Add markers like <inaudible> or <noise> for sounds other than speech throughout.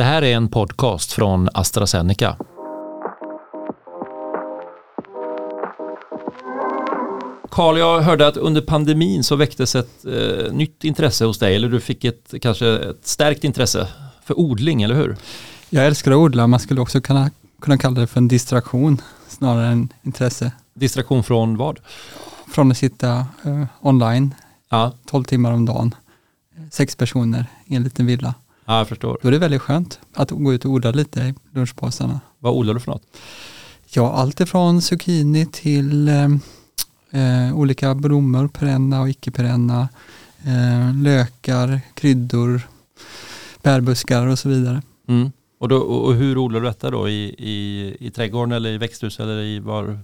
Det här är en podcast från AstraZeneca. Karl, jag hörde att under pandemin så väcktes ett eh, nytt intresse hos dig, eller du fick ett kanske ett stärkt intresse för odling, eller hur? Jag älskar att odla, man skulle också kunna, kunna kalla det för en distraktion snarare än intresse. Distraktion från vad? Från att sitta eh, online Ja, 12 timmar om dagen, sex personer i en liten villa. Ja jag förstår. Då är det väldigt skönt att gå ut och odla lite i lunchpausarna. Vad odlar du för något? Ja, allt ifrån zucchini till eh, eh, olika blommor, perenna och icke-perenna, eh, lökar, kryddor, bärbuskar och så vidare. Mm. Och, då, och hur odlar du detta då? I, i, I trädgården eller i växthus eller i var?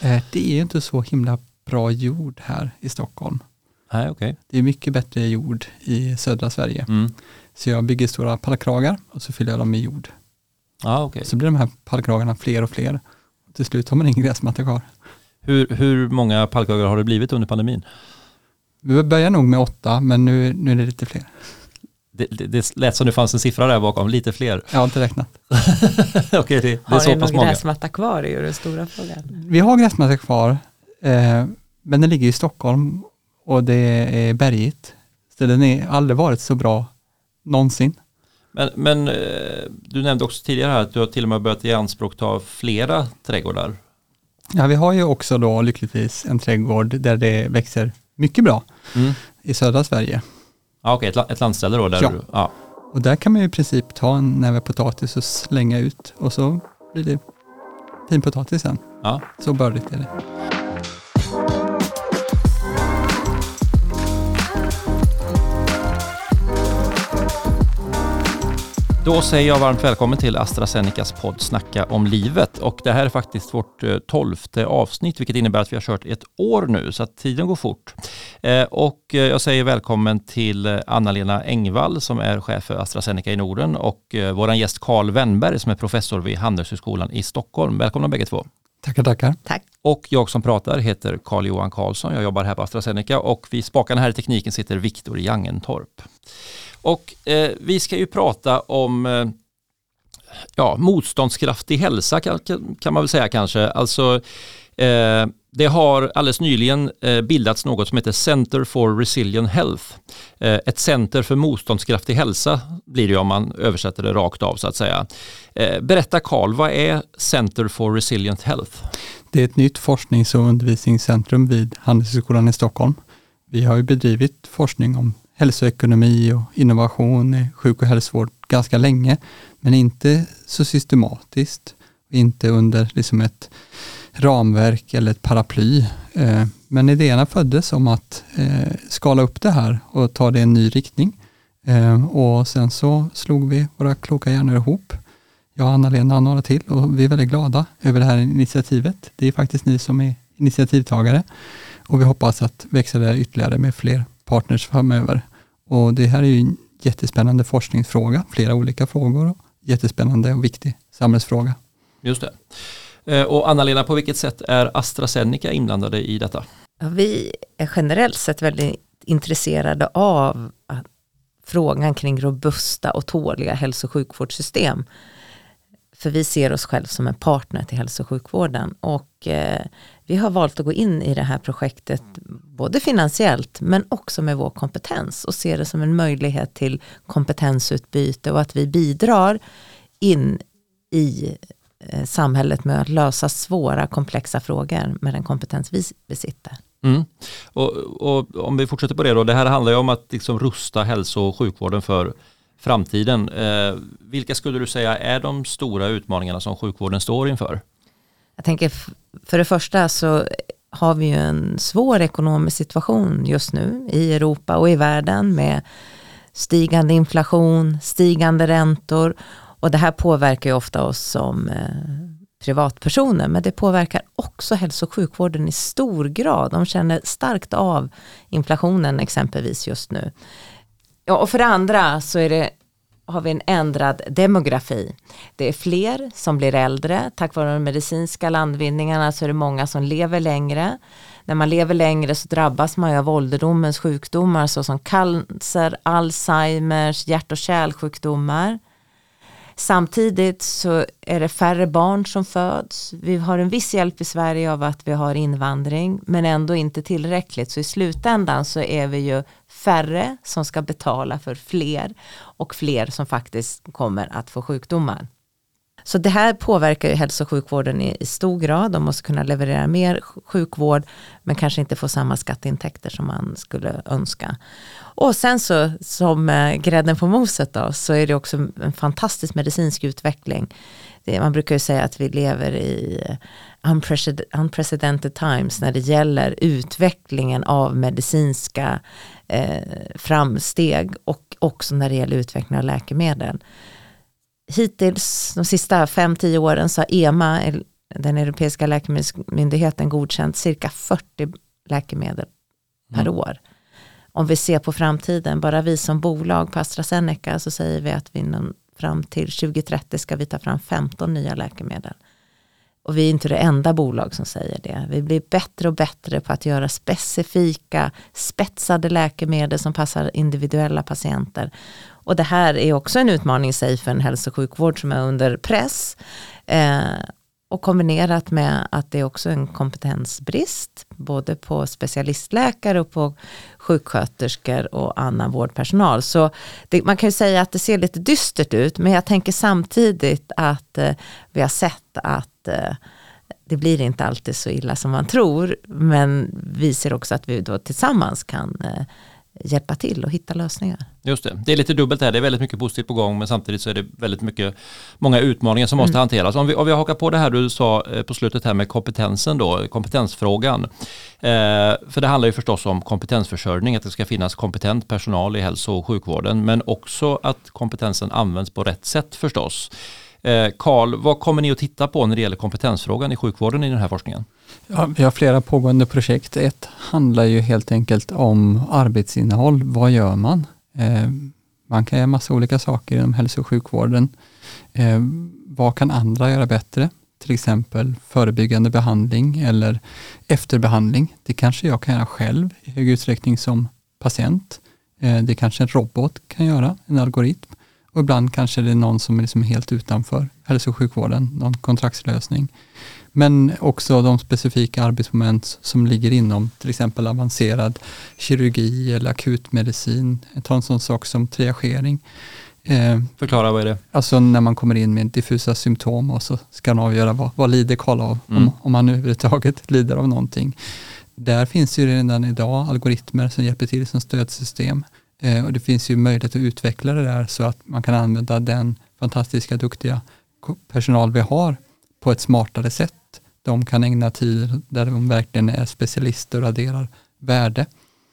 Eh, det är inte så himla bra jord här i Stockholm. Nej, okej. Det är mycket bättre jord i södra Sverige. Mm. Så jag bygger stora pallkragar och så fyller jag dem med jord. Ja, okej. Så blir de här pallkragarna fler och fler. Till slut har man ingen gräsmatta kvar. Hur, hur många pallkragar har det blivit under pandemin? Vi börjar nog med åtta, men nu, nu är det lite fler. Det, det, det lät som det fanns en siffra där bakom, lite fler. Jag har inte räknat. <laughs> okej, det, det är Har så ni pass någon många. gräsmatta kvar är ju den stora frågan. Vi har gräsmatta kvar, eh, men den ligger i Stockholm och det är bergigt. Så den har aldrig varit så bra någonsin. Men, men eh, du nämnde också tidigare här att du har till och med börjat i anspråk ta flera trädgårdar. Ja, vi har ju också då lyckligtvis en trädgård där det växer mycket bra Mm. i södra Sverige. Ja, okej, ett, la- ett landställe då? Där Ja. Du, ja. Och där kan man ju i princip ta en näve potatis och slänga ut och så blir det fin potatis sen. Ja. Så bördigt är det. Då säger jag varmt välkommen till AstraZenecas podd Snacka om livet och det här är faktiskt vårt eh, tolfte avsnitt vilket innebär att vi har kört ett år nu så att tiden går fort. Eh, Och eh, jag säger välkommen till Anna-Lena Engvall som är chef för AstraZeneca i Norden och våran gäst Carl Wennberg som är professor vid Handelshögskolan i Stockholm. Välkomna bägge två. Tackar, tackar. Tack. Och jag som pratar heter Carl-Johan Karlsson. Jag jobbar här på AstraZeneca och vid spakarna här i tekniken sitter Viktor Jangentorp. Och eh, vi ska ju prata om eh, ja, motståndskraftig hälsa kan, kan man väl säga kanske. Alltså eh, det har alldeles nyligen eh, bildats något som heter Center for Resilient Health. Eh, ett center för motståndskraftig hälsa blir det om man översätter det rakt av så att säga. Eh, berätta Karl, vad är Center for Resilient Health? Det är ett nytt forsknings och undervisningscentrum vid Handelshögskolan i Stockholm. Vi har ju bedrivit forskning om hälsoekonomi och innovation i sjuk och hälsovård ganska länge, men inte så systematiskt. Inte under liksom ett ramverk eller ett paraply. Eh, men idéerna föddes om att eh, skala upp det här och ta det i en ny riktning. Eh, och sen så slog vi våra kloka hjärnor ihop jag, och Anna-Lena och några till och vi är väldigt glada över det här initiativet. Det är faktiskt ni som är initiativtagare och vi hoppas att växa det ytterligare med fler partners framöver. Och det här är ju en jättespännande forskningsfråga, flera olika frågor jättespännande och viktig samhällsfråga. Just det. Eh, Och Anna-Lena, på vilket sätt är AstraZeneca inblandade i detta? Ja, vi är generellt sett väldigt intresserade av att frågan kring robusta och tåliga hälso och sjukvårdssystem. För vi ser oss själv som en partner till hälso och sjukvården och eh, vi har valt att gå in i det här projektet både finansiellt men också med vår kompetens och ser det som en möjlighet till kompetensutbyte och att vi bidrar in i eh, samhället med att lösa svåra komplexa frågor med den kompetens vi besitter. Mm. Och, och om vi fortsätter på det då, det här handlar ju om att liksom rusta hälso och sjukvården för framtiden. Eh, vilka skulle du säga är de stora utmaningarna som sjukvården står inför? Jag tänker för det första så har vi ju en svår ekonomisk situation just nu i Europa och i världen med stigande inflation, stigande räntor och det här påverkar ju ofta oss som eh, privatpersoner men det påverkar också hälso och sjukvården i stor grad. De känner starkt av inflationen exempelvis just nu. Ja, och för det andra så är det, har vi en ändrad demografi. Det är fler som blir äldre. Tack vare de medicinska landvinningarna så är det många som lever längre. När man lever längre så drabbas man ju av ålderdomens sjukdomar såsom cancer, Alzheimers, hjärt och kärlsjukdomar. Samtidigt så är det färre barn som föds. Vi har en viss hjälp i Sverige av att vi har invandring men ändå inte tillräckligt. Så i slutändan så är vi ju färre som ska betala för fler och fler som faktiskt kommer att få sjukdomar. Så det här påverkar ju hälso och sjukvården i, i stor grad. De måste kunna leverera mer sjukvård men kanske inte få samma skatteintäkter som man skulle önska. Och sen så som eh, grädden på moset då så är det också en fantastisk medicinsk utveckling. Det, man brukar ju säga att vi lever i eh, unprecedented times när det gäller utvecklingen av medicinska eh, framsteg och också när det gäller utveckling av läkemedel hittills de sista 5-10 åren så har EMA, den europeiska läkemedelsmyndigheten, godkänt cirka 40 läkemedel per mm. år. Om vi ser på framtiden, bara vi som bolag på AstraZeneca så säger vi att vi inom, fram till 2030 ska vi ta fram 15 nya läkemedel. Och vi är inte det enda bolag som säger det. Vi blir bättre och bättre på att göra specifika, spetsade läkemedel som passar individuella patienter. Och det här är också en utmaning i sig för en hälso och sjukvård som är under press. Eh, och kombinerat med att det är också en kompetensbrist både på specialistläkare och på sjuksköterskor och annan vårdpersonal. Så det, man kan ju säga att det ser lite dystert ut men jag tänker samtidigt att eh, vi har sett att eh, det blir inte alltid så illa som man tror men vi ser också att vi då tillsammans kan eh, hjälpa till och hitta lösningar. Just det, det är lite dubbelt här, det är väldigt mycket positivt på gång men samtidigt så är det väldigt mycket, många utmaningar som måste mm. hanteras. Om vi, om vi hakar på det här du sa eh, på slutet här med kompetensen då, kompetensfrågan. Eh, för det handlar ju förstås om kompetensförsörjning, att det ska finnas kompetent personal i hälso och sjukvården men också att kompetensen används på rätt sätt förstås. Eh, Karl, eh, vad kommer ni att titta på när det gäller kompetensfrågan i sjukvården i den här forskningen? Ja, vi har flera pågående projekt. Ett handlar ju helt enkelt om arbetsinnehåll. Vad gör man? Eh, man kan göra massa olika saker inom hälso och sjukvården. Eh, vad kan andra göra bättre? Till exempel förebyggande behandling eller efterbehandling. Det kanske jag kan göra själv i hög utsträckning som patient. Eh, det kanske en robot kan göra, en algoritm. Och ibland kanske det är någon som är liksom helt utanför hälso och sjukvården, någon kontraktslösning. Men också de specifika arbetsmoment som ligger inom till exempel avancerad kirurgi eller akutmedicin. Ta en sån sak som triagering. Eh, Förklara, vad är det? Alltså när man kommer in med diffusa symptom och så ska man avgöra vad, vad lider Karl av, mm. om, om man överhuvudtaget <laughs> lider av någonting. Där finns ju redan idag algoritmer som hjälper till som stödsystem. Eh, och det finns ju möjlighet att utveckla det där så att man kan använda den fantastiska, duktiga personal vi har på ett smartare sätt. De kan ägna tid där de verkligen är specialister och adderar värde.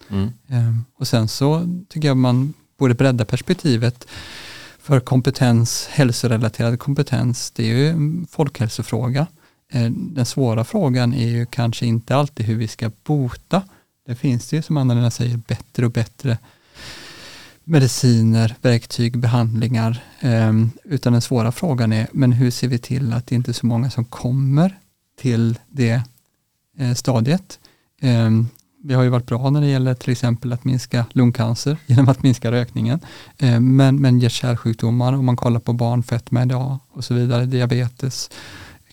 Mm. Eh, och sen så tycker jag man borde bredda perspektivet för kompetens, hälsorelaterad kompetens, det är ju en folkhälsofråga. Eh, den svåra frågan är ju kanske inte alltid hur vi ska bota. Det finns det ju som Anna-Lena säger bättre och bättre mediciner, verktyg, behandlingar. Ehm, utan den svåra frågan är, men hur ser vi till att det inte är så många som kommer till det eh, stadiet? Ehm, vi har ju varit bra när det gäller till exempel att minska lungcancer <laughs> genom att minska rökningen. Ehm, men, men hjärt-kärlsjukdomar, om man kollar på barn, fetma idag och så vidare, diabetes,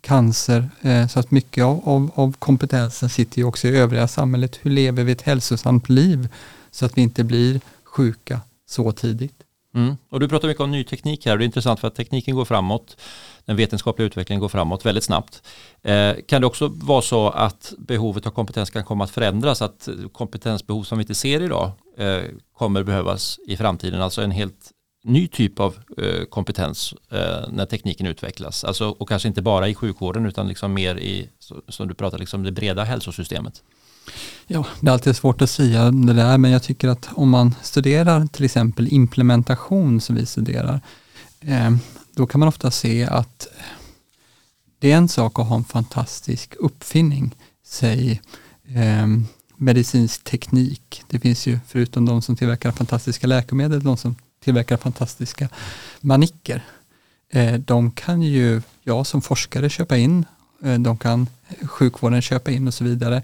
cancer. Så att mycket av, av, av kompetensen sitter ju också i övriga samhället. Hur lever vi ett hälsosamt liv så att vi inte blir sjuka så tidigt. Mm. Och du pratar mycket om ny teknik här och det är intressant för att tekniken går framåt. Den vetenskapliga utvecklingen går framåt väldigt snabbt. Eh, kan det också vara så att behovet av kompetens kan komma att förändras? Att kompetensbehov som vi inte ser idag eh, kommer behövas i framtiden? Alltså en helt ny typ av eh, kompetens eh, när tekniken utvecklas. Alltså, och kanske inte bara i sjukvården utan liksom mer i, som du pratar, liksom det breda hälsosystemet. Ja, det är alltid svårt att säga det där, men jag tycker att om man studerar till exempel implementation som vi studerar, eh, då kan man ofta se att det är en sak att ha en fantastisk uppfinning, säg eh, medicinsk teknik. Det finns ju, förutom de som tillverkar fantastiska läkemedel, de som tillverkar fantastiska manicker. Eh, de kan ju jag som forskare köpa in, de kan sjukvården köpa in och så vidare.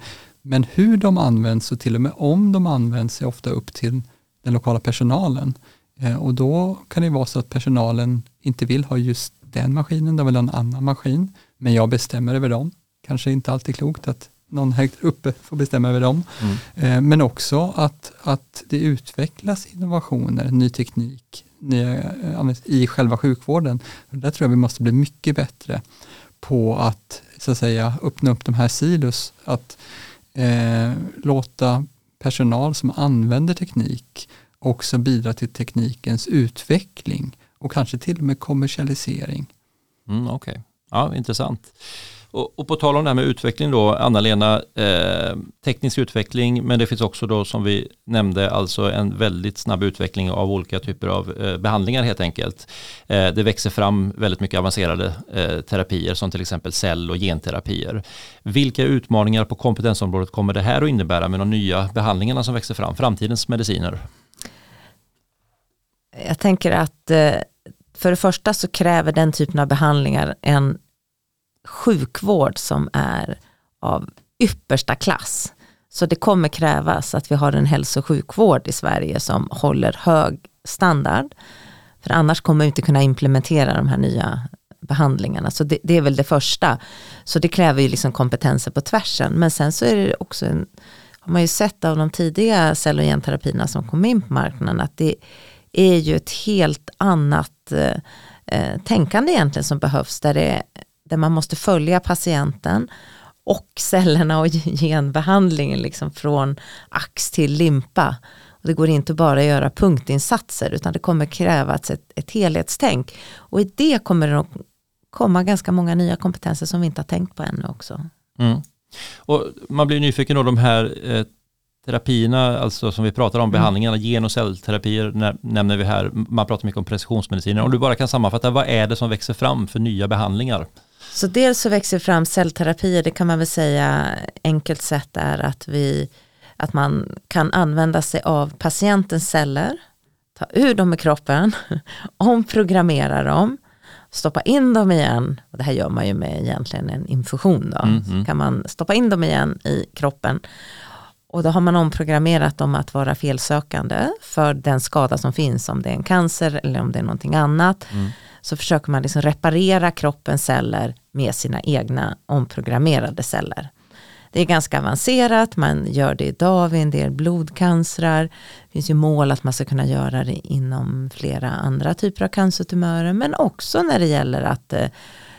Men hur de används och till och med om de används är ofta upp till den lokala personalen. Eh, och då kan det vara så att personalen inte vill ha just den maskinen, de vill ha en annan maskin, men jag bestämmer över dem. Kanske inte alltid klokt att någon högt uppe får bestämma över dem. Mm. Eh, men också att, att det utvecklas innovationer, ny teknik nya, eh, i själva sjukvården. Där tror jag vi måste bli mycket bättre på att, så att säga, öppna upp de här silos. Att eh, låta personal som använder teknik också bidra till teknikens utveckling och kanske till och med kommersialisering. Mm, Okej, okay. ja, intressant. Och, och, på tal om det här med utveckling då, Anna-Lena, eh, teknisk utveckling, men det finns också då som vi nämnde, alltså en väldigt snabb utveckling av olika typer av eh, behandlingar helt enkelt. Eh, det växer fram väldigt mycket avancerade eh, terapier som till exempel cell och genterapier. Vilka utmaningar på kompetensområdet kommer det här att innebära med de nya behandlingarna som växer fram, framtidens mediciner? Jag tänker att eh, för det första så kräver den typen av behandlingar en sjukvård som är av yppersta klass. Så det kommer krävas att vi har en hälso och sjukvård i Sverige som håller hög standard. För annars kommer vi inte kunna implementera de här nya behandlingarna. Så det, det är väl det första. Så det kräver ju liksom kompetenser på tvärsen. Men sen så är det också en, har man ju sett av de tidiga cell och genterapierna som kom in på marknaden att det är ju ett helt annat eh, eh tänkande egentligen som behövs. Där det där man måste följa patienten och cellerna och genbehandlingen liksom från ax till limpa. Och det går inte bara att göra punktinsatser utan det kommer krävas ett, ett helhetstänk. Och i det kommer det att komma ganska många nya kompetenser som vi inte har tänkt på ännu också. Mm. Och man blir nyfiken av de här eh, terapierna, alltså som vi pratar om, mm. behandlingarna, gen och cellterapier nämner vi här. Man pratar mycket om precisionsmediciner. Om du bara kan sammanfatta, vad är det som växer fram för nya behandlingar? Så dels så växer fram cellterapier, det kan man väl säga enkelt sett är att, vi, att man kan använda sig av patientens celler, ta ur dem i kroppen, <laughs> omprogrammera dem, stoppa in dem igen, och det här gör man ju med egentligen en infusion då, mm, mm. kan man stoppa in dem igen i kroppen och då har man omprogrammerat dem att vara felsökande för den skada som finns, om det är en cancer eller om det är någonting annat. Mm så försöker man liksom reparera kroppens celler med sina egna omprogrammerade celler. Det är ganska avancerat, man gör det idag vid en del blodcancrar. Det finns ju mål att man ska kunna göra det inom flera andra typer av cancertumörer, men också när det gäller att eh,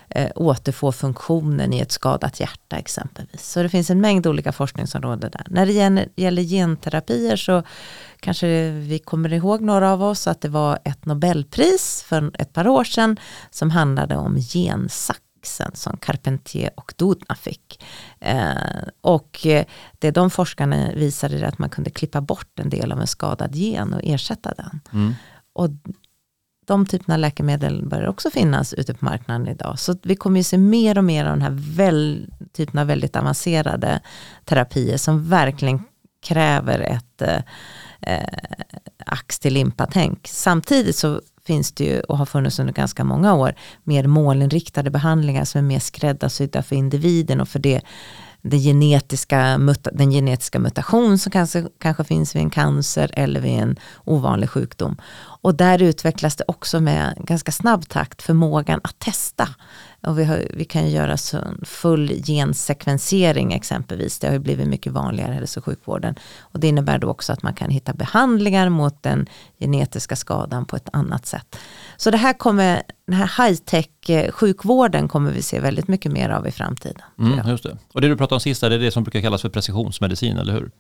eh, återfå funktionen i ett skadat hjärta exempelvis. Så det finns en mängd olika forskningsområden där. När det gäller genterapier så kanske vi kommer ihåg några av oss att det var ett Nobelpris för ett par år sedan som handlade om gensaxen som Carpentier och Doudna fick. Eh, och det de forskarna visade är att man kunde klippa bort en del av en skadad gen och ersätta den. Mm. Och de typerna av läkemedel börjar också finnas ute på marknaden idag. Så vi kommer ju se mer och mer av den här väl, typen av väldigt avancerade terapier som verkligen kräver ett eh, ax till limpa-tänk. Samtidigt så finns det ju och har funnits under ganska många år mer målinriktade behandlingar som är mer skräddarsydda för individen och för det den genetiska, den genetiska mutation som kanske, kanske finns vid en cancer eller vid en ovanlig sjukdom. Och där utvecklas det också med ganska snabb takt förmågan att testa. Och vi, har, vi kan ju göra full gensekvensering exempelvis. Det har ju blivit mycket vanligare i hälso och sjukvården. Och det innebär då också att man kan hitta behandlingar mot den genetiska skadan på ett annat sätt. Så det här kommer, den här high-tech sjukvården kommer vi se väldigt mycket mer av i framtiden. Mm, just det. Och det du pratar om sist, det är det som brukar kallas för precisionsmedicin, eller hur?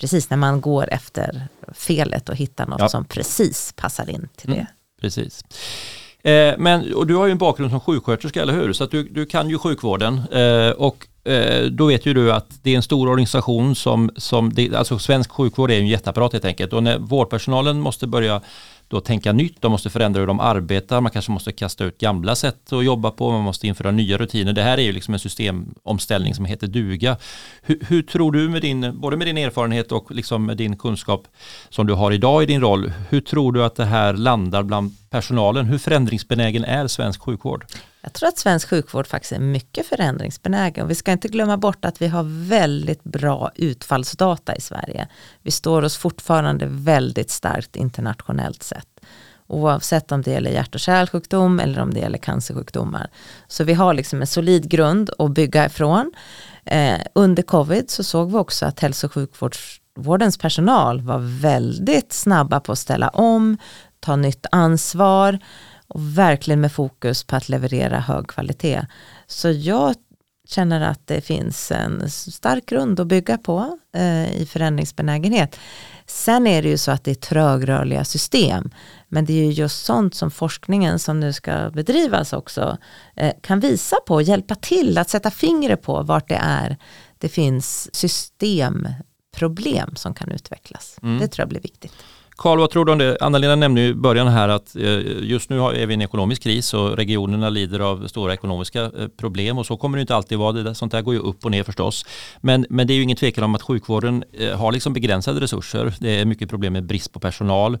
Precis, när man går efter felet och hittar något ja. som precis passar in till det. Mm, precis. Eh, men och du har ju en bakgrund som sjuksköterska, eller hur? Så att du, du kan ju sjukvården eh, och eh, då vet ju du att det är en stor organisation som, som det, alltså svensk sjukvård är en jätteapparat helt enkelt och när vårdpersonalen måste börja då tänka nytt, de måste förändra hur de arbetar, man kanske måste kasta ut gamla sätt att jobba på, man måste införa nya rutiner. Det här är ju liksom en systemomställning som heter duga. Hur, hur tror du med din, både med din erfarenhet och liksom med din kunskap som du har idag i din roll, hur tror du att det här landar bland personalen? Hur förändringsbenägen är svensk sjukvård? Jag tror att svensk sjukvård faktiskt är mycket förändringsbenägen och vi ska inte glömma bort att vi har väldigt bra utfallsdata i Sverige. Vi står oss fortfarande väldigt starkt internationellt sett. Oavsett om det gäller hjärt och kärlsjukdom eller om det gäller cancersjukdomar. Så vi har liksom en solid grund att bygga ifrån. Eh, under covid så såg vi också att hälso och sjukvårdens personal var väldigt snabba på att ställa om, ta nytt ansvar och verkligen med fokus på att leverera hög kvalitet. Så jag känner att det finns en stark grund att bygga på eh, i förändringsbenägenhet. Sen är det ju så att det är trögrörliga system. Men det är ju just sånt som forskningen som nu ska bedrivas också eh, kan visa på, hjälpa till att sätta fingret på vart det är det finns systemproblem som kan utvecklas. Mm. Det tror jag blir viktigt. Karl, vad tror du om det? Anna-Lena nämnde i början här att eh, just nu är vi i en ekonomisk kris och regionerna lider av stora ekonomiska eh, problem och så kommer det inte alltid vara. Det sånt där går ju upp och ner förstås. Men, men det är ju ingen tvekan om att sjukvården eh, har liksom begränsade resurser. Det är mycket problem med brist på personal.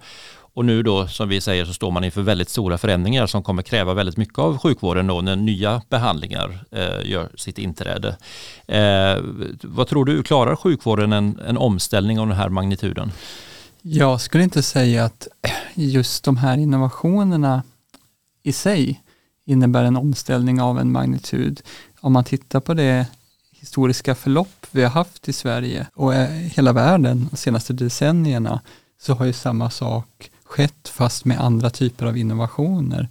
Och nu då som vi säger så står man inför väldigt stora förändringar som kommer kräva väldigt mycket av sjukvården då när nya behandlingar eh, gör sitt inträde. Eh, vad tror du, klarar sjukvården en, en omställning av den här magnituden? Jag skulle inte säga att just de här innovationerna i sig innebär en omställning av en magnitud. Om man tittar på det historiska förlopp vi har haft i Sverige och eh, hela världen de senaste decennierna så har ju samma sak skett fast med andra typer av innovationer.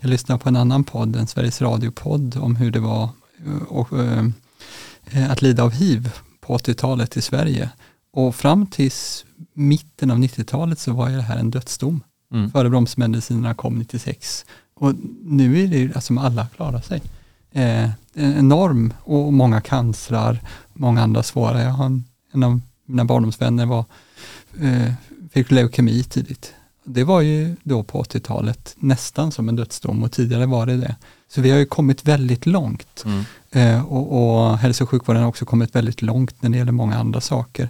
Jag lyssnade på en annan podd, en Sveriges Radio-podd om hur det var eh, och, eh, att lida av hiv på 80-talet i Sverige. Och fram tills mitten av 90-talet så var ju det här en dödsdom. Mm. Före bromsmedicinerna kom 96. Och nu är det ju, alltså alla klarar sig. Eh, en enorm och många cancrar, många andra svåra. Jag har en, en av mina barndomsvänner var, eh, fick leukemi tidigt. Det var ju då på 80-talet nästan som en dödsdom och tidigare var det det. Så vi har ju kommit väldigt långt. Mm. Eh, och, och hälso och sjukvården har också kommit väldigt långt när det gäller många andra saker.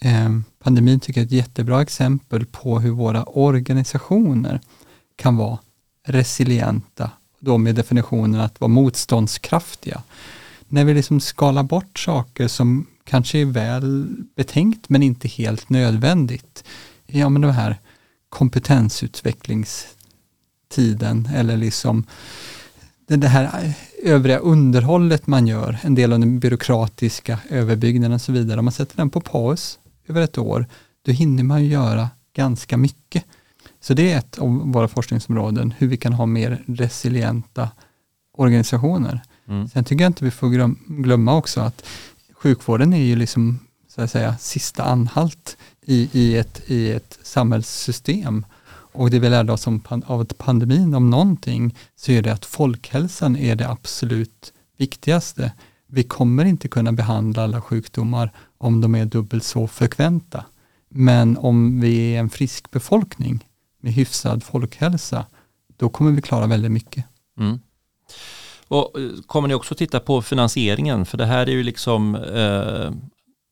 Eh, pandemin tycker jag är ett jättebra exempel på hur våra organisationer kan vara resilienta, då med definitionen att vara motståndskraftiga. När vi liksom skalar bort saker som kanske är väl betänkt men inte helt nödvändigt. Ja men de här kompetensutvecklingstiden eller liksom det här övriga underhållet man gör, en del av den byråkratiska överbyggnaden och så vidare, om man sätter den på paus över ett år, då hinner man göra ganska mycket. Så det är ett av våra forskningsområden, hur vi kan ha mer resilienta organisationer. Mm. Sen tycker jag inte vi får glömma också att sjukvården är ju liksom, så att säga, sista anhalt i, i, ett, i ett samhällssystem. Och det vi lärde oss om, av pandemin, om någonting, så är det att folkhälsan är det absolut viktigaste. Vi kommer inte kunna behandla alla sjukdomar om de är dubbelt så frekventa. Men om vi är en frisk befolkning med hyfsad folkhälsa, då kommer vi klara väldigt mycket. Mm. Och eh, kommer ni också titta på finansieringen? För det här är ju liksom, eh,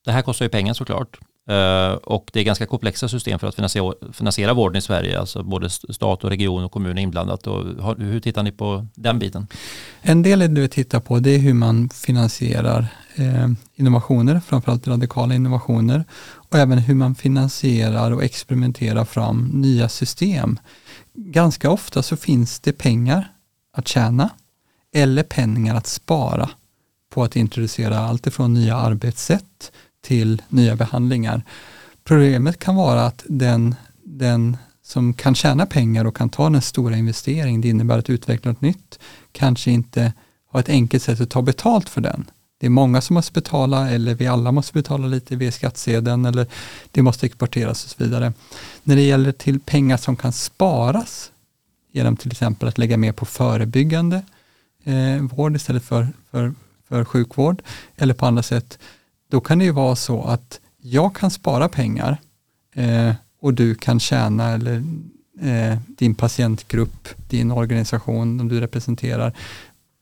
det här kostar ju pengar såklart. Eh, och det är ganska komplexa system för att finansiera, finansiera vården i Sverige, alltså både stat och region och kommun är inblandat. Och hur tittar ni på den biten? En del det vi tittar på det är hur man finansierar eh, innovationer, framförallt radikala innovationer och även hur man finansierar och experimenterar fram nya system. Ganska ofta så finns det pengar att tjäna eller pengar att spara på att introducera allt ifrån nya arbetssätt till nya behandlingar. Problemet kan vara att den, den som kan tjäna pengar och kan ta den stora investeringen, det innebär att utveckla något nytt, kanske inte har ett enkelt sätt att ta betalt för den. Det är många som måste betala eller vi alla måste betala lite via skattsedeln eller det måste exporteras och så vidare. När det gäller till pengar som kan sparas genom till exempel att lägga mer på förebyggande eh, vård istället för, för, för sjukvård eller på andra sätt då kan det ju vara så att jag kan spara pengar eh, och du kan tjäna eller eh, din patientgrupp, din organisation som du representerar.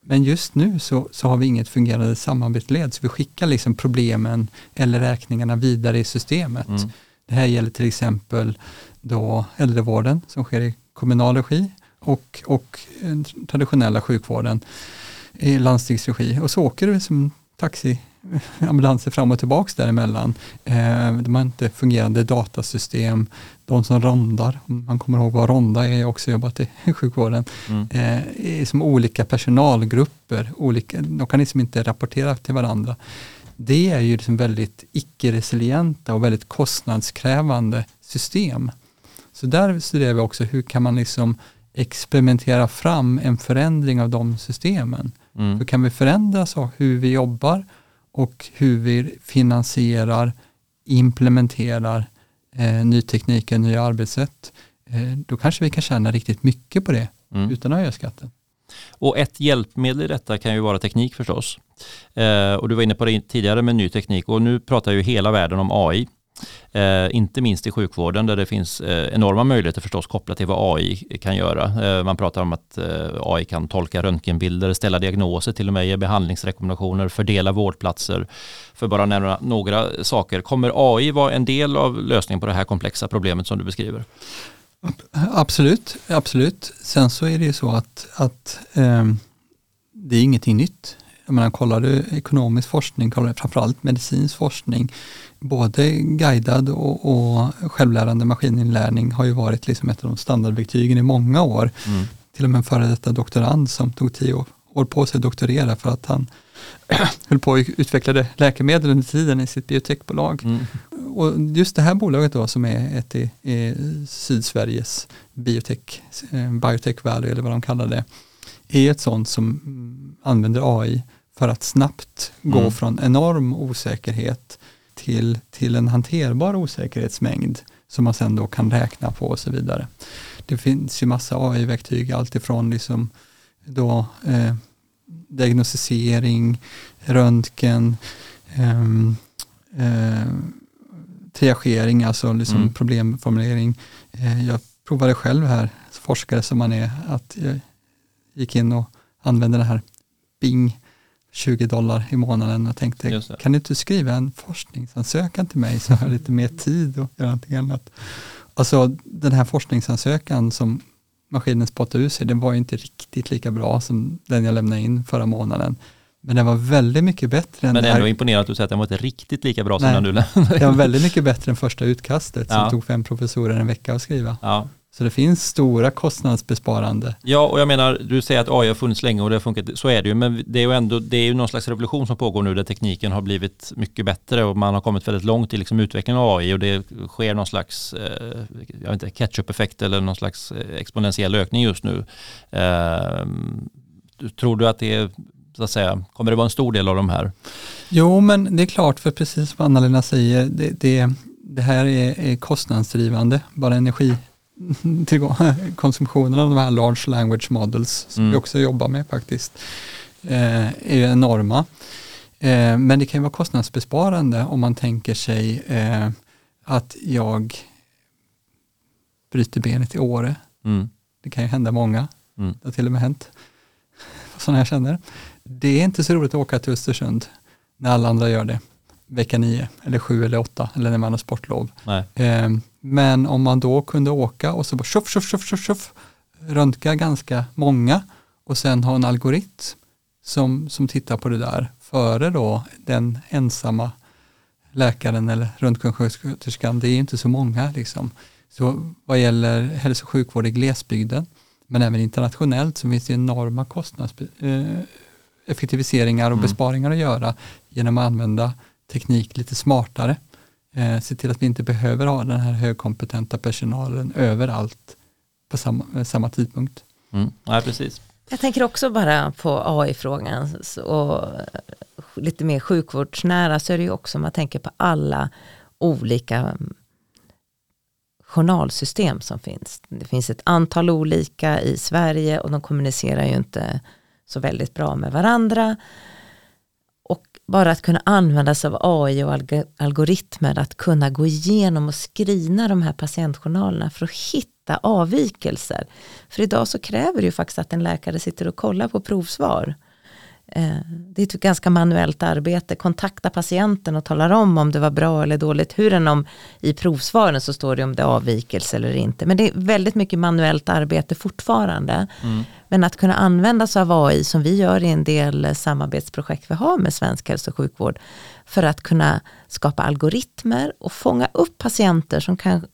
Men just nu så, så har vi inget fungerande samarbetsled, så vi skickar liksom problemen eller räkningarna vidare i systemet. Mm. Det här gäller till exempel då äldrevården som sker i kommunal regi och, och traditionella sjukvården i landstingsregi. Och så åker det som taxi, ambulanser fram och tillbaks däremellan. Eh, de har inte fungerande datasystem. De som rondar, om man kommer ihåg vad ronda är, jag har också jobbat i <laughs> sjukvården, mm. eh, är som olika personalgrupper, olika, de kan liksom inte rapportera till varandra. Det är ju liksom väldigt icke-resilienta och väldigt kostnadskrävande system. Så där studerar vi också hur kan man liksom experimentera fram en förändring av de systemen. Mm. Hur kan vi förändra så hur vi jobbar och hur vi finansierar, implementerar eh, ny teknik och nya arbetssätt. Eh, då kanske vi kan tjäna riktigt mycket på det mm. utan att höja skatten. Och ett hjälpmedel i detta kan ju vara teknik förstås. Eh, och du var inne på det tidigare med ny teknik och nu pratar ju hela världen om AI. Eh, inte minst i sjukvården där det finns eh, enorma möjligheter förstås kopplat till vad AI kan göra. Eh, man pratar om att eh, AI kan tolka röntgenbilder, ställa diagnoser, till och med ge behandlingsrekommendationer, fördela vårdplatser. För bara nämna några saker. Kommer AI vara en del av lösningen på det här komplexa problemet som du beskriver? Absolut, absolut. Sen så är det ju så att, att eh, det är ingenting nytt. Jag menar, kollar du ekonomisk forskning, kollar du framförallt medicinsk forskning, både guidad och, och självlärande maskininlärning har ju varit liksom ett av de standardverktygen i många år. Mm. Till och med en före detta doktorand som tog tio år, år på sig att doktorera för att han <clears throat> höll på och utvecklade läkemedel under tiden i sitt biotekbolag. Mm. Och just det här bolaget då som är ett i, i Sydsveriges biotech, eh, biotech valley eller vad de kallar det, är ett sånt som använder AI för att snabbt gå mm. från enorm osäkerhet till, till en hanterbar osäkerhetsmängd som man sen då kan räkna på och så vidare. Det finns ju massa AI-verktyg, alltifrån liksom då, eh, diagnostisering, röntgen, eh, eh, triagering, alltså liksom mm. problemformulering. Eh, jag provade själv här, forskare som man är, att jag gick in och använde den här Bing 20 dollar i månaden och tänkte, kan du inte skriva en forskningsansökan till mig så har jag lite mer tid och göra någonting annat. Alltså den här forskningsansökan som maskinen spottade ut sig, den var inte riktigt lika bra som den jag lämnade in förra månaden. Men den var väldigt mycket bättre än Men det är ändå imponerande att du säger att den var inte riktigt lika bra som Nej, den du lämnade in. Den var väldigt mycket bättre än första utkastet ja. som tog fem professorer en vecka att skriva. Ja. Så det finns stora kostnadsbesparande. Ja, och jag menar, du säger att AI har funnits länge och det har funkat, så är det ju, men det är ju ändå, det är ju någon slags revolution som pågår nu där tekniken har blivit mycket bättre och man har kommit väldigt långt i liksom utvecklingen av AI och det sker någon slags, eh, jag vet inte, catch-up-effekt eller någon slags eh, exponentiell ökning just nu. Eh, tror du att det är så att säga, kommer det vara en stor del av de här? Jo, men det är klart, för precis som Anna-Lena säger, det, det, det här är, är kostnadsdrivande, bara energi <laughs> <laughs> konsumtionen av de här large language models som mm. vi också jobbar med faktiskt eh, är enorma. Eh, men det kan vara kostnadsbesparande om man tänker sig eh, att jag bryter benet i Åre. Mm. Det kan ju hända många. Mm. Det har till och med hänt. <laughs> Sådana jag känner. Det är inte så roligt att åka till Östersund när alla andra gör det vecka nio eller sju eller åtta eller när man har sportlov. Eh, men om man då kunde åka och så bara tjoff, tjoff, tjoff, tjoff, tjoff, röntga ganska många och sen ha en algoritm som, som tittar på det där före då den ensamma läkaren eller röntgensköterskan. Det är inte så många liksom. Så vad gäller hälso och sjukvård i glesbygden, men även internationellt så finns det enorma kostnadseffektiviseringar eh, och mm. besparingar att göra genom att använda teknik lite smartare. Eh, se till att vi inte behöver ha den här högkompetenta personalen överallt på samma, eh, samma tidpunkt. Mm. Ja, precis. Jag tänker också bara på AI-frågan och lite mer sjukvårdsnära så är det ju också, man tänker på alla olika mm, journalsystem som finns. Det finns ett antal olika i Sverige och de kommunicerar ju inte så väldigt bra med varandra bara att kunna använda sig av AI och algoritmer, att kunna gå igenom och skrina de här patientjournalerna för att hitta avvikelser. För idag så kräver det ju faktiskt att en läkare sitter och kollar på provsvar. Eh, det är ett ganska manuellt arbete. Kontakta patienten och talar om om det var bra eller dåligt. Hur än om i provsvaren så står det om det är avvikelse eller inte. Men det är väldigt mycket manuellt arbete fortfarande. Mm. Men att kunna använda sig av AI som vi gör i en del samarbetsprojekt vi har med svensk hälso och sjukvård. För att kunna skapa algoritmer och fånga upp patienter som kan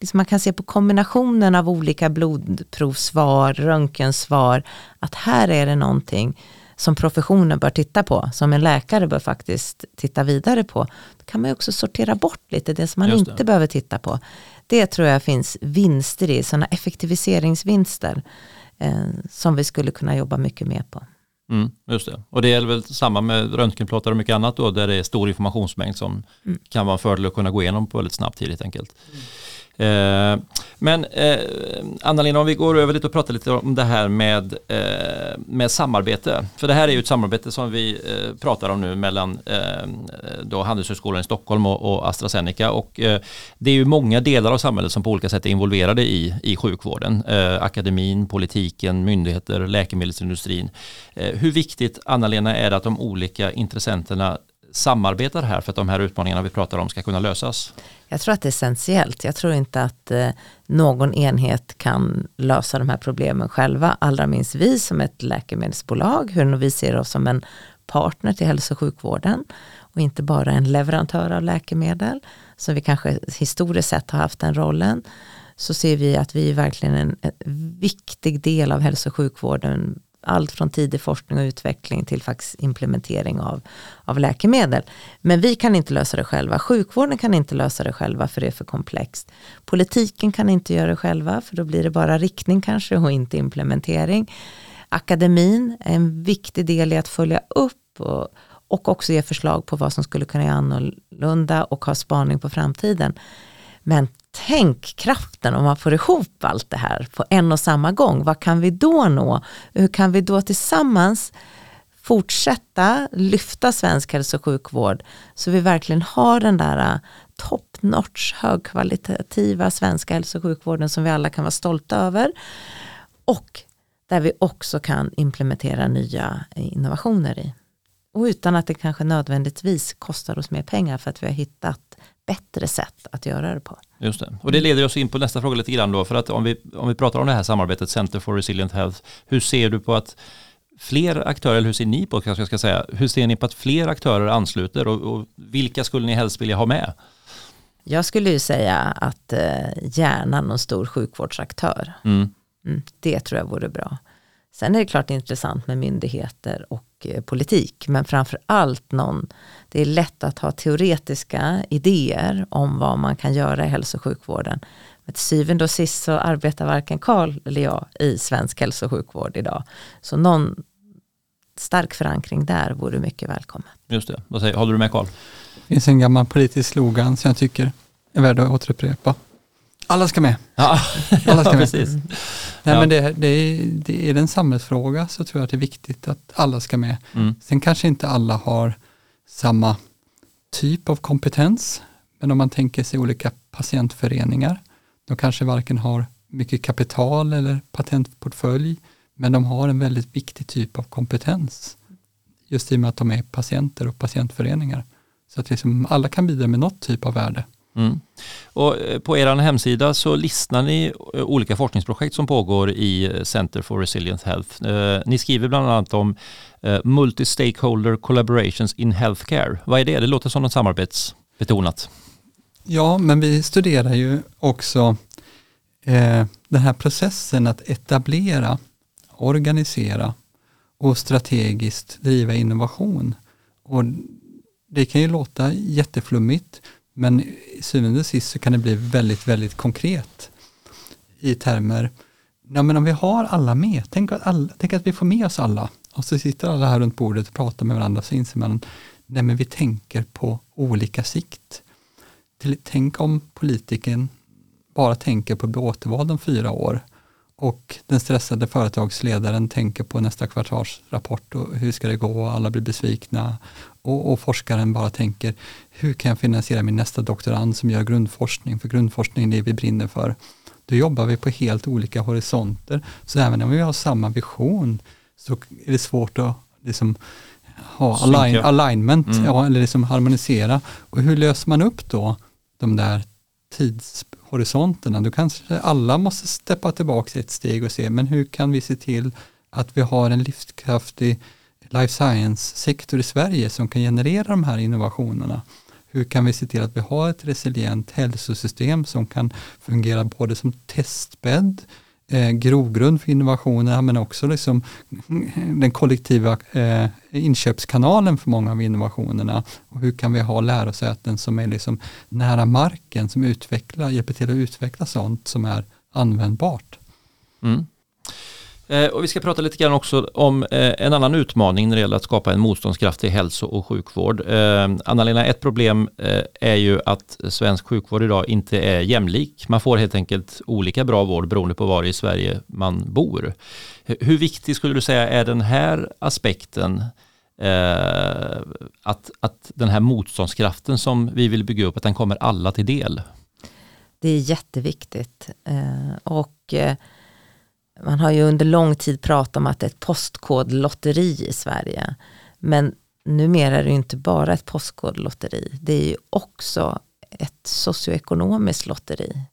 liksom man kan se på kombinationen av olika blodprovsvar, röntgensvar, att här är det någonting som professionen bör titta på, som en läkare bör faktiskt titta vidare på. Då kan man också sortera bort lite det som man det. inte behöver titta på. Det tror jag finns vinster i, sådana effektiviseringsvinster eh, som vi skulle kunna jobba mycket mer på. Mm, just det. Och det är väl samma med röntgenplåtar och mycket annat då, där det är stor informationsmängd som mm. kan vara en fördel att kunna gå igenom på väldigt snabbt tid helt enkelt. Mm. Eh, men eh, Anna-Lena, om vi går över lite och pratar lite om det här med, eh, med samarbete. För det här är ju ett samarbete som vi eh, pratar om nu mellan eh, då Handelshögskolan i Stockholm och, och AstraZeneca. Och eh, det är ju många delar av samhället som på olika sätt är involverade i, i sjukvården. Eh, akademin, politiken, myndigheter, läkemedelsindustrin. Eh, hur viktigt, Anna-Lena, är det att de olika intressenterna samarbetar här för att de här utmaningarna vi pratar om ska kunna lösas? Jag tror att det är essentiellt. Jag tror inte att eh, någon enhet kan lösa de här problemen själva. Allra minst vi som ett läkemedelsbolag, hur vi ser oss som en partner till hälso och sjukvården och inte bara en leverantör av läkemedel som vi kanske historiskt sett har haft den rollen så ser vi att vi är verkligen en, en viktig del av hälso och sjukvården allt från tidig forskning och utveckling till faktiskt implementering av, av läkemedel. Men vi kan inte lösa det själva. Sjukvården kan inte lösa det själva för det är för komplext. Politiken kan inte göra det själva för då blir det bara riktning kanske och inte implementering. Akademin är en viktig del i att följa upp och, och också ge förslag på vad som skulle kunna göra annorlunda och ha spaning på framtiden. Men tänk kraften om man får ihop allt det här på en och samma gång. Vad kan vi då nå? Hur kan vi då tillsammans fortsätta lyfta svensk hälso och sjukvård så vi verkligen har den där äh, top notch högkvalitativa svenska hälso och sjukvården som vi alla kan vara stolta över. Och där vi också kan implementera nya äh, innovationer i. Och utan att det kanske nödvändigtvis kostar oss mer pengar för att vi har hittat bättre sätt att göra det på. Just det. Och det leder oss in på nästa fråga lite grann då. För att om vi, om vi pratar om det här samarbetet Center for Resilient Health. Hur ser du på att fler aktörer, eller hur ser ni på, kanske jag ska säga, hur ser ni på att fler aktörer ansluter och, och vilka skulle ni helst vilja ha med? Jag skulle ju säga att eh, gärna någon stor sjukvårdsaktör. Mm. Mm, det tror jag vore bra. Sen är det klart intressant med myndigheter och eh, politik, men framför allt någon, det är lätt att ha teoretiska idéer om vad man kan göra i hälso och sjukvården. Men till syvende och sist så arbetar varken Karl eller jag i svensk hälso och sjukvård idag. Så någon stark förankring där vore mycket välkommen. Just det, vad säger, håller du med Karl? Det finns en gammal politisk slogan som jag tycker är värd att återupprepa. Alla ska med. Ja, <laughs> Alla ska med. precis. Nej, ja. men det, det, är, det är en samhällsfråga så tror jag att det är viktigt att alla ska med. Mm. Sen kanske inte alla har samma typ av kompetens, men om man tänker sig olika patientföreningar, de kanske varken har mycket kapital eller patentportfölj, men de har en väldigt viktig typ av kompetens. Just i och med att de är patienter och patientföreningar. Så att liksom alla kan bidra med något typ av värde. Mm. Och eh, på er hemsida så listar ni eh, olika forskningsprojekt som pågår i eh, Center for Resilient Health. Ni skriver bland annat om Multi-Stakeholder Collaborations in Healthcare. Vad är det? Det låter som något samarbetsbetonat. Ja, men vi studerar ju också eh, den här processen att etablera, organisera och strategiskt driva innovation. Och det kan ju låta jätteflummigt, men i syvende och sist så kan det bli väldigt, väldigt konkret i termer, ja men om vi har alla med, tänk att, alla, tänk att vi får med oss alla och så sitter alla här runt bordet och pratar med varandra så inser man, nej men vi tänker på olika sikt. Till, tänk om politiken bara tänker på att bli återvald om fyra år och den stressade företagsledaren tänker på nästa kvartalsrapport och hur ska det gå och alla blir besvikna och, och, forskaren bara tänker hur kan jag finansiera min nästa doktorand som gör grundforskning för grundforskning är det vi brinner för. Då jobbar vi på helt olika horisonter så även om vi har samma vision så är det svårt att liksom ha align, alignment, mm. ja, eller liksom harmonisera. Och hur löser man upp då de där horisonterna, Då kanske alla måste steppa tillbaka ett steg och se, men hur kan vi se till att vi har en livskraftig life science-sektor i Sverige som kan generera de här innovationerna? Hur kan vi se till att vi har ett resilient hälsosystem som kan fungera både som testbädd, eh, grogrund för innovationerna men också liksom mm, den kollektiva eh, inköpskanalen för många av innovationerna. Och hur kan vi ha lärosäten som är liksom nära marken, som utvecklar, hjälper till att utveckla sånt som är användbart. Mm. Eh, och vi ska prata lite grann också om eh, en annan utmaning när det gäller att skapa en motståndskraftig hälso och sjukvård. Eh, Anna-Lena, ett problem är ju att svensk sjukvård idag inte är jämlik. Man får helt enkelt olika bra vård beroende på var i Sverige man bor. Hur viktig skulle du säga är den här aspekten att, att den här motståndskraften som vi vill bygga upp, att den kommer alla till del? Det är jätteviktigt. och man har ju under lång tid pratat om att det är ett postkodlotteri i Sverige. Men numera är det inte bara ett postkodlotteri. Det är ju också ett socioekonomiskt lotteri.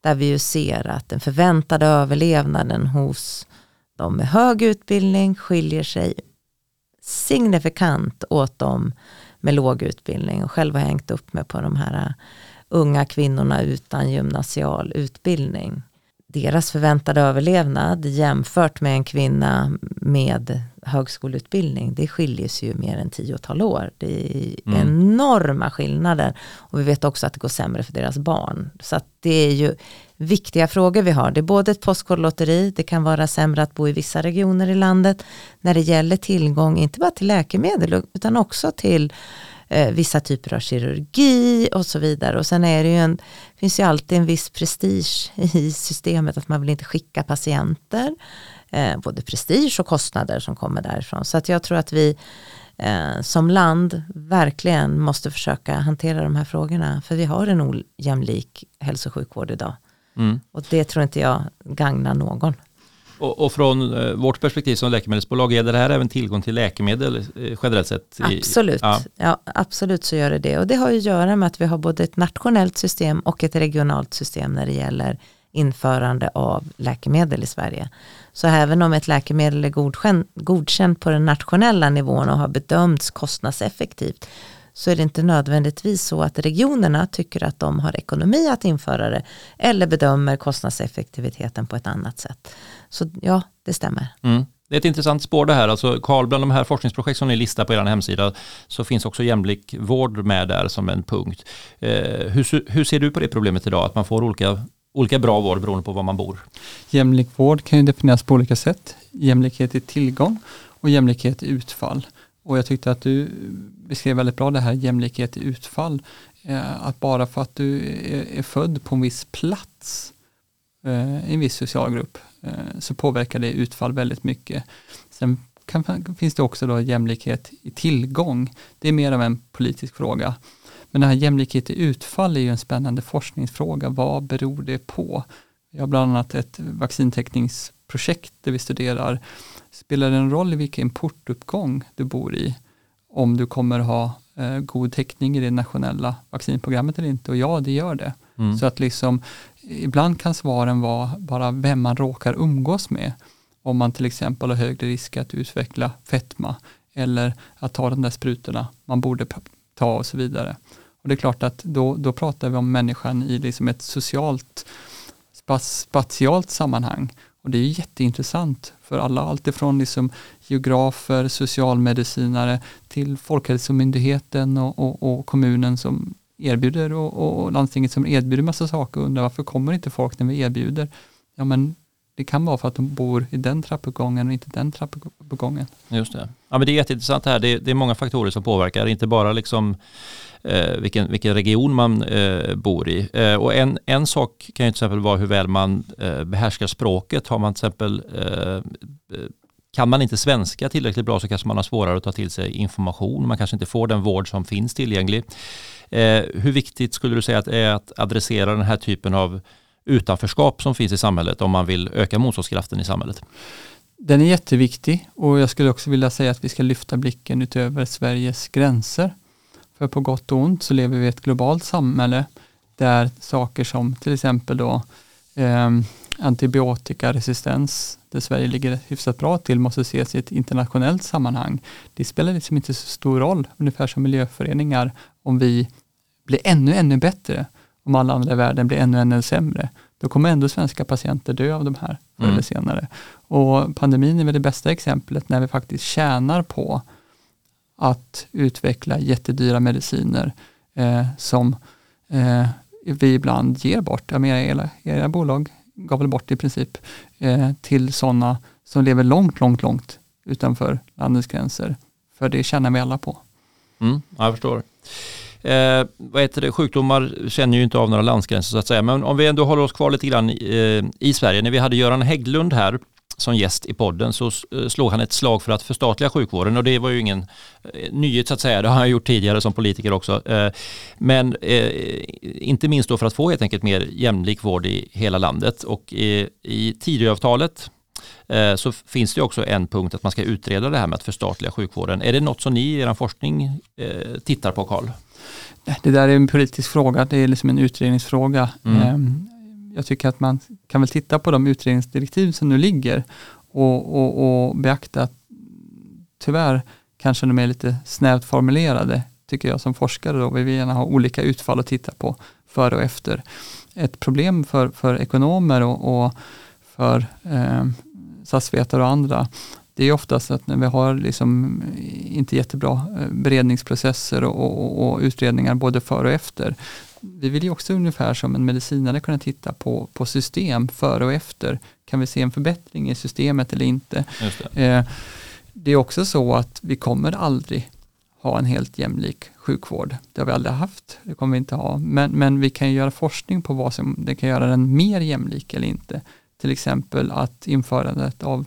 Där vi ju ser att den förväntade överlevnaden hos de med hög utbildning skiljer sig signifikant åt de med låg utbildning. Och själv har jag hängt upp mig på de här unga kvinnorna utan gymnasial utbildning deras förväntade överlevnad jämfört med en kvinna med högskoleutbildning, det skiljer sig ju mer än tiotal år. Det är mm. enorma skillnader. Och vi vet också att det går sämre för deras barn. Så det är ju viktiga frågor vi har. Det är både ett postkodlotteri, det kan vara sämre att bo i vissa regioner i landet när det gäller tillgång, inte bara till läkemedel, utan också till eh, vissa typer av kirurgi och så vidare. Och sen är det ju en, finns ju alltid en viss prestige i systemet att man vill inte skicka patienter. Eh, både prestige och kostnader som kommer därifrån. Så att jag tror att vi eh, som land verkligen måste försöka hantera de här frågorna. För vi har en ojämlik hälso och sjukvård idag. Mm. Och det tror inte jag gagnar någon. Och, och, från eh, vårt perspektiv som läkemedelsbolag, är det här även tillgång till läkemedel eh, generellt sett? Absolut, ja. ja. absolut så gör det det. Och det har ju att göra med att vi har både ett nationellt system och ett regionalt system när det gäller införande av läkemedel i Sverige. Så även om ett läkemedel är godkänt, godkänt på den nationella nivån och har bedömts kostnadseffektivt så är det inte nödvändigtvis så att regionerna tycker att de har ekonomi att införa det eller bedömer kostnadseffektiviteten på ett annat sätt. Så ja, det stämmer. Mm. Det är ett intressant spår det här. Alltså, Carl, bland de här forskningsprojekt som ni listar på er hemsida så finns också jämlik vård med där som en punkt. Eh, hur, hur ser du på det problemet idag, att man får olika olika bra vård beroende på var man bor. Jämlik vård kan ju definieras på olika sätt. Jämlikhet i tillgång och jämlikhet i utfall. Och jag tyckte att du beskrev väldigt bra det här jämlikhet i utfall. Eh, att bara för att du är född på en viss plats eh, i en viss socialgrupp eh, så påverkar det utfall väldigt mycket. Sen kan, finns det också då jämlikhet i tillgång. Det är mer av en politisk fråga. Men den här jämlikhet i utfall är ju en spännande forskningsfråga. Vad beror det på? Vi har bland annat ett vaccintäckningsprojekt där vi studerar Spelar det en roll i vilken portuppgång du bor i? Om du kommer ha eh, god täckning i det nationella vaccinprogrammet eller inte? Och ja, det gör det. Mm. Så att liksom, ibland kan svaren vara bara vem man råkar umgås med. Om man till exempel har högre risk att utveckla fetma eller att ta de där sprutorna man borde ta och så vidare. Och det är klart att då, då pratar vi om människan i liksom ett socialt spatialt sammanhang. Och det är jätteintressant för alla, alltifrån liksom geografer, socialmedicinare till Folkhälsomyndigheten och, och, och kommunen som erbjuder och, och, landstinget som erbjuder massa saker och undrar varför kommer inte folk när vi erbjuder? Ja men det kan vara för att de bor i den trappuppgången och inte den trappuppgången. Just det. Ja, men det är jätteintressant det här. Det är, det är många faktorer som påverkar, inte bara liksom eh, vilken, vilken region man eh, bor i. Eh, och en, en sak kan ju till exempel vara hur väl man eh, behärskar språket. Har man till exempel eh, eh, kan man inte svenska tillräckligt bra så kanske man har svårare att ta till sig information. Man kanske inte får den vård som finns tillgänglig. Eh, hur viktigt skulle du säga att det är att adressera den här typen av utanförskap som finns i samhället om man vill öka motståndskraften i samhället? Den är jätteviktig och jag skulle också vilja säga att vi ska lyfta blicken utöver Sveriges gränser. För på gott och ont så lever vi i ett globalt samhälle där saker som till exempel då eh, antibiotikaresistens, där Sverige ligger hyfsat bra till, måste ses i ett internationellt sammanhang. Det spelar liksom inte så stor roll, ungefär som miljöföreningar, om vi blir ännu, ännu bättre, om alla andra i världen blir ännu, ännu sämre. Då kommer ändå svenska patienter dö av de här förr eller mm. senare. Och pandemin är väl det bästa exemplet när vi faktiskt tjänar på att utveckla jättedyra mediciner eh, som eh, vi ibland ger bort. Jag menar, era, era bolag gav väl bort i princip eh, till sådana som lever långt, långt, långt utanför landets gränser. För det känner vi alla på. Mm, jag förstår. Eh, vad heter det? Sjukdomar känner ju inte av några landsgränser så att säga. Men om vi ändå håller oss kvar lite grann i, eh, i Sverige. När vi hade Göran Hägglund här som gäst i podden så eh, slog han ett slag för att förstatliga sjukvården och det var ju ingen eh, nyhet så att säga, det har han gjort tidigare som politiker också. Eh, men inte minst då för att få helt enkelt mer jämlik vård i hela landet och i Tidöavtalet så finns det också en punkt att man ska utreda det här med att förstatliga sjukvården. Är det något som ni i er forskning tittar på Karl? Det där är en politisk fråga, det är liksom en utredningsfråga. Mm. Ehm, jag tycker att man kan väl titta på de utredningsdirektiv som nu ligger och, och, och beakta att tyvärr kanske de är lite snävt formulerade, tycker jag som forskare. Då. Vi vill gärna ha olika utfall att titta på före och efter. Ett problem för, för ekonomer och, och för eh, statsvetare och andra, det är oftast att när vi har liksom inte jättebra eh, beredningsprocesser och, och, och utredningar både före och efter, vi vill ju också ungefär som en medicinare kunna titta på, på system före och efter. Kan vi se en förbättring i systemet eller inte? Det. Eh, det är också så att vi kommer aldrig ha en helt jämlik sjukvård. Det har vi aldrig haft, det kommer vi inte ha. Men, men vi kan göra forskning på vad som det kan göra den mer jämlik eller inte. Till exempel att införandet av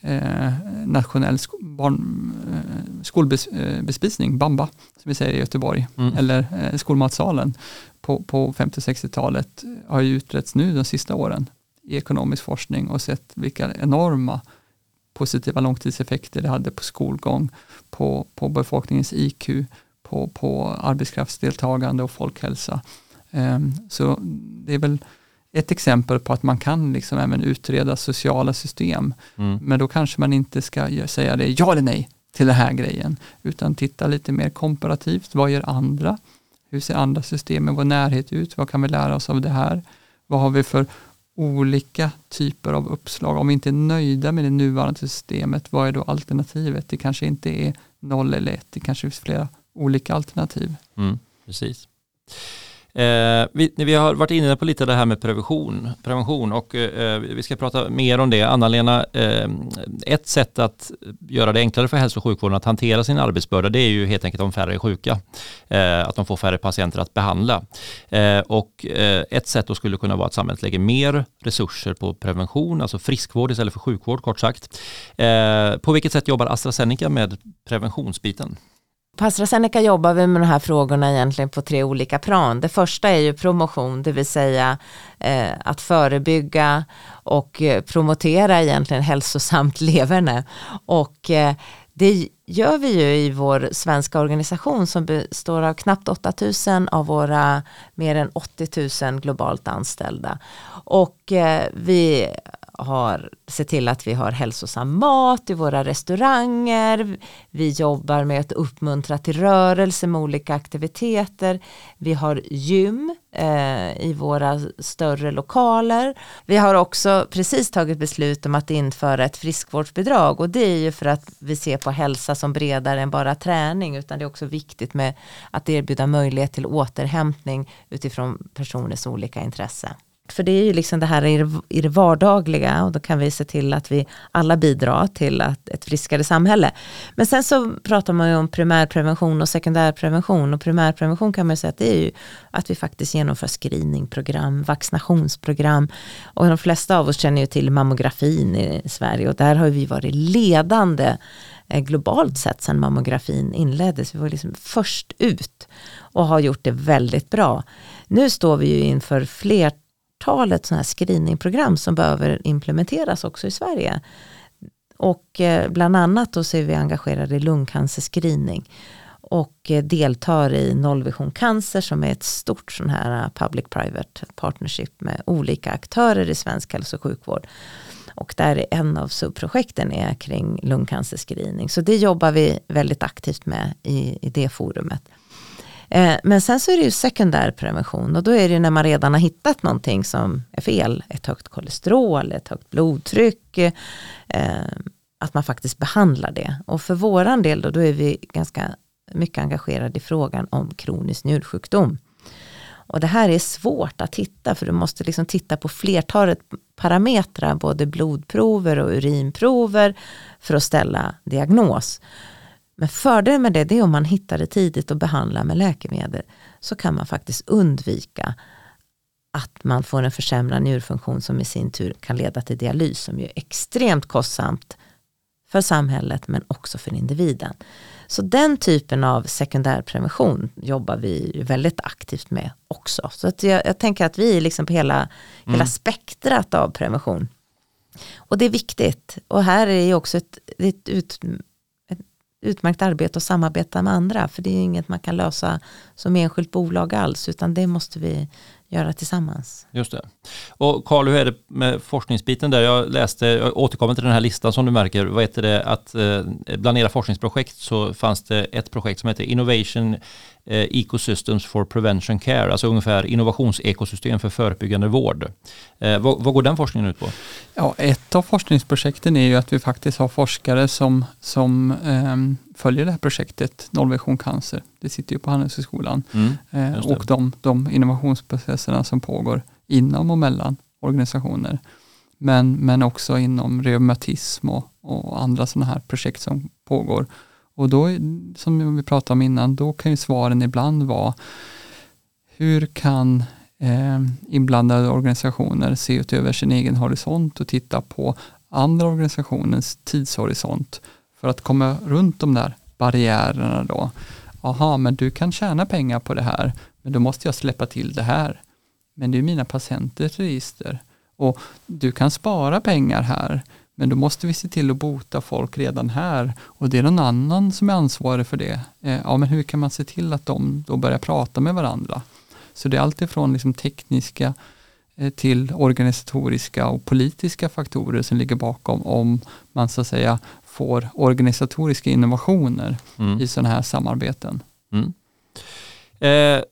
eh, nationell sko barn, eh, skolbespisning, Bamba, som vi säger i Göteborg, mm. eller eh, skolmatsalen på, på 50-60-talet har ju utretts nu de sista åren i ekonomisk forskning och sett vilka enorma positiva långtidseffekter det hade på skolgång, på, på befolkningens IQ, på, på arbetskraftsdeltagande och folkhälsa. Um, så det är väl ett exempel på att man kan liksom även utreda sociala system. Mm. Men då kanske man inte ska säga det ja eller nej till den här grejen, utan titta lite mer komparativt. Vad gör andra? Hur ser andra system i vår närhet ut? Vad kan vi lära oss av det här? Vad har vi för olika typer av uppslag? Om vi inte är nöjda med det nuvarande systemet, vad är då alternativet? Det kanske inte är noll eller ett, det kanske finns flera olika alternativ. Mm, precis. Eh, vi, vi, har varit inne på lite det här med prevention, prevention och eh, vi ska prata mer om det. Anna-Lena, eh, ett sätt att göra det enklare för hälso och sjukvården att hantera sin arbetsbörda det är ju helt enkelt om färre är sjuka. Eh, att de får färre patienter att behandla. Eh, och eh, ett sätt då skulle kunna vara att samhället lägger mer resurser på prevention, alltså friskvård istället för sjukvård kort sagt. Eh, på vilket sätt jobbar AstraZeneca med preventionsbiten? På AstraZeneca jobbar vi med de här frågorna egentligen på tre olika plan. Det första är ju promotion, det vill säga eh, att förebygga och eh, promotera egentligen hälsosamt <laughs> leverne. Och eh, det gör vi ju i vår svenska organisation som består av knappt 8000 av våra mer än 80 000 globalt anställda. Och eh, vi har sett till att vi har hälsosam mat i våra restauranger. Vi jobbar med att uppmuntra till rörelse med olika aktiviteter. Vi har gym eh, i våra större lokaler. Vi har också precis tagit beslut om att införa ett friskvårdsbidrag och det är ju för att vi ser på hälsa som bredare än bara träning utan det är också viktigt med att erbjuda möjlighet till återhämtning utifrån personers olika intressen. För det är ju liksom det här i det, vardagliga och då kan vi se till att vi alla bidrar till att ett friskare samhälle. Men sen så pratar man ju om primärprevention och sekundärprevention och primärprevention kan man ju säga att det är ju att vi faktiskt genomför screeningprogram, vaccinationsprogram och de flesta av oss känner ju till mammografin i Sverige och där har vi varit ledande eh, globalt sett sedan mammografin inleddes. Vi var liksom först ut och har gjort det väldigt bra. Nu står vi ju inför fler flertalet sådana här screeningprogram som behöver implementeras också i Sverige. Och eh, bland annat då så är vi engagerade i lungcancerscreening och eh, deltar i Nollvision Cancer som är ett stort sån här eh, public-private partnership med olika aktörer i svensk hälso och sjukvård. Och där en av subprojekten är kring lungcancerscreening. Så det jobbar vi väldigt aktivt med i, i det forumet. Eh, men sen så är det ju sekundär prevention och då är det när man redan har hittat någonting som är fel, ett högt kolesterol, ett högt blodtryck, eh, att man faktiskt behandlar det. Och för våran del då, då är vi ganska mycket engagerade i frågan om kronisk njursjukdom. Och det här är svårt att hitta för du måste liksom titta på flertalet parametrar, både blodprover och urinprover för att ställa diagnos. Men fördelen med det, det är om man hittar det tidigt och behandlar med läkemedel så kan man faktiskt undvika att man får en försämrad njurfunktion som i sin tur kan leda till dialys som är extremt kostsamt för samhället men också för individen. Så den typen av sekundärprevention jobbar vi väldigt aktivt med också. Så att jag, jag tänker att vi är liksom på hela, mm. hela spektrat av prevention. Och det är viktigt. Och här är ju också ett, ett, ut, utmärkt arbete att samarbeta med andra. För det är inget man kan lösa som enskilt bolag alls. Utan det måste vi göra tillsammans. Just det. Och Carl, hur är det med forskningsbiten där? Jag läste, jag återkommer till den här listan som du märker, vad heter det, att eh, bland era forskningsprojekt så fanns det ett projekt som heter Innovation Ecosystems for Prevention Care, alltså ungefär innovationsekosystem för förebyggande vård. Eh, vad, vad, går den forskningen ut på? Ja, ett av forskningsprojekten är ju att vi faktiskt har forskare som, som eh, följer det här projektet Nollvision cancer. Det sitter ju på Handelshögskolan. Mm, eh, och de, de innovationsprocesserna som pågår inom och mellan organisationer. Men, men också inom reumatism och, och andra sådana här projekt som pågår. Och då, som vi pratade om innan, då kan ju svaren ibland vara hur kan eh, inblandade organisationer se ut över sin egen horisont och titta på andra organisationens tidshorisont för att komma runt de där barriärerna då. Aha, men du kan tjäna pengar på det här, men då måste jag släppa till det här. Men det är mina patienters register och du kan spara pengar här, men då måste vi se till att bota folk redan här och det är någon annan som är ansvarig för det. Eh, ja, men hur kan man se till att de då börjar prata med varandra? Så det är alltifrån liksom tekniska eh, till organisatoriska och politiska faktorer som ligger bakom om man så att säga får organisatoriska innovationer mm. i sådana här samarbeten. Mm. Eh,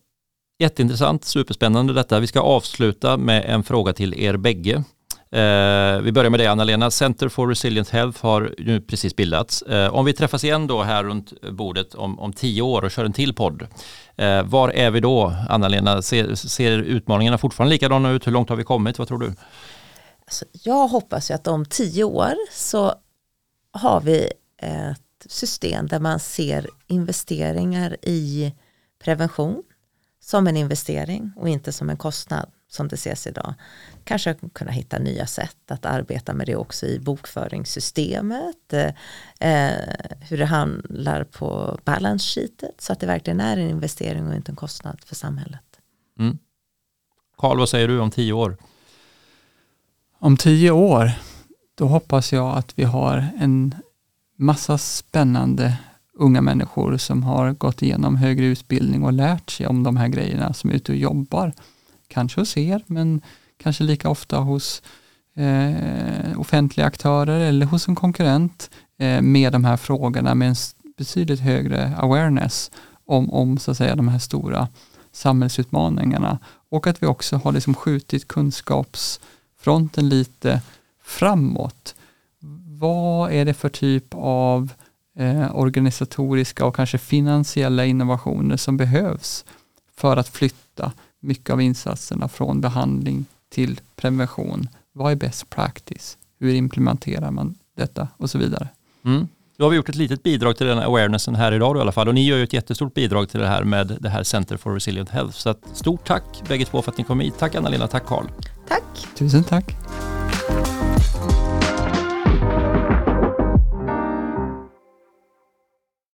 jätteintressant, superspännande detta. Vi ska avsluta med en fråga till er bägge. Eh, vi börjar med dig Anna-Lena. Center for Resilient Health har nu precis bildats. Eh, om vi träffas igen då här runt bordet om, om tio år och kör en till podd. Eh, var är vi då Anna-Lena? Ser, ser utmaningarna fortfarande likadana ut? Hur långt har vi kommit? Vad tror du? Alltså, jag hoppas ju att om tio år så har vi ett system där man ser investeringar i prevention som en investering och inte som en kostnad som det ses idag. Kanske kunna hitta nya sätt att arbeta med det också i bokföringssystemet. Eh, hur det handlar på balance sheetet så att det verkligen är en investering och inte en kostnad för samhället. Mm. Karl, vad säger du om tio år? Om tio år, då hoppas jag att vi har en massa spännande unga människor som har gått igenom högre utbildning och lärt sig om de här grejerna som är ute och jobbar kanske hos er, men kanske lika ofta hos eh, offentliga aktörer eller hos en konkurrent eh, med de här frågorna med en betydligt högre awareness om, om så att säga de här stora samhällsutmaningarna och att vi också har liksom skjutit kunskapsfronten lite framåt. Vad är det för typ av eh, organisatoriska och kanske finansiella innovationer som behövs för att flytta mycket av insatserna från behandling till prevention. Vad är best practice? Hur implementerar man detta och så vidare. Mm. Då har vi gjort ett litet bidrag till den awarenessen här idag i alla fall och ni gör ju ett jättestort bidrag till det här med det här Center for Resilient Health. Så att, stort tack bägge två för att ni kom hit. Tack Anna-Lena, tack Karl. Tack. Tusen tack.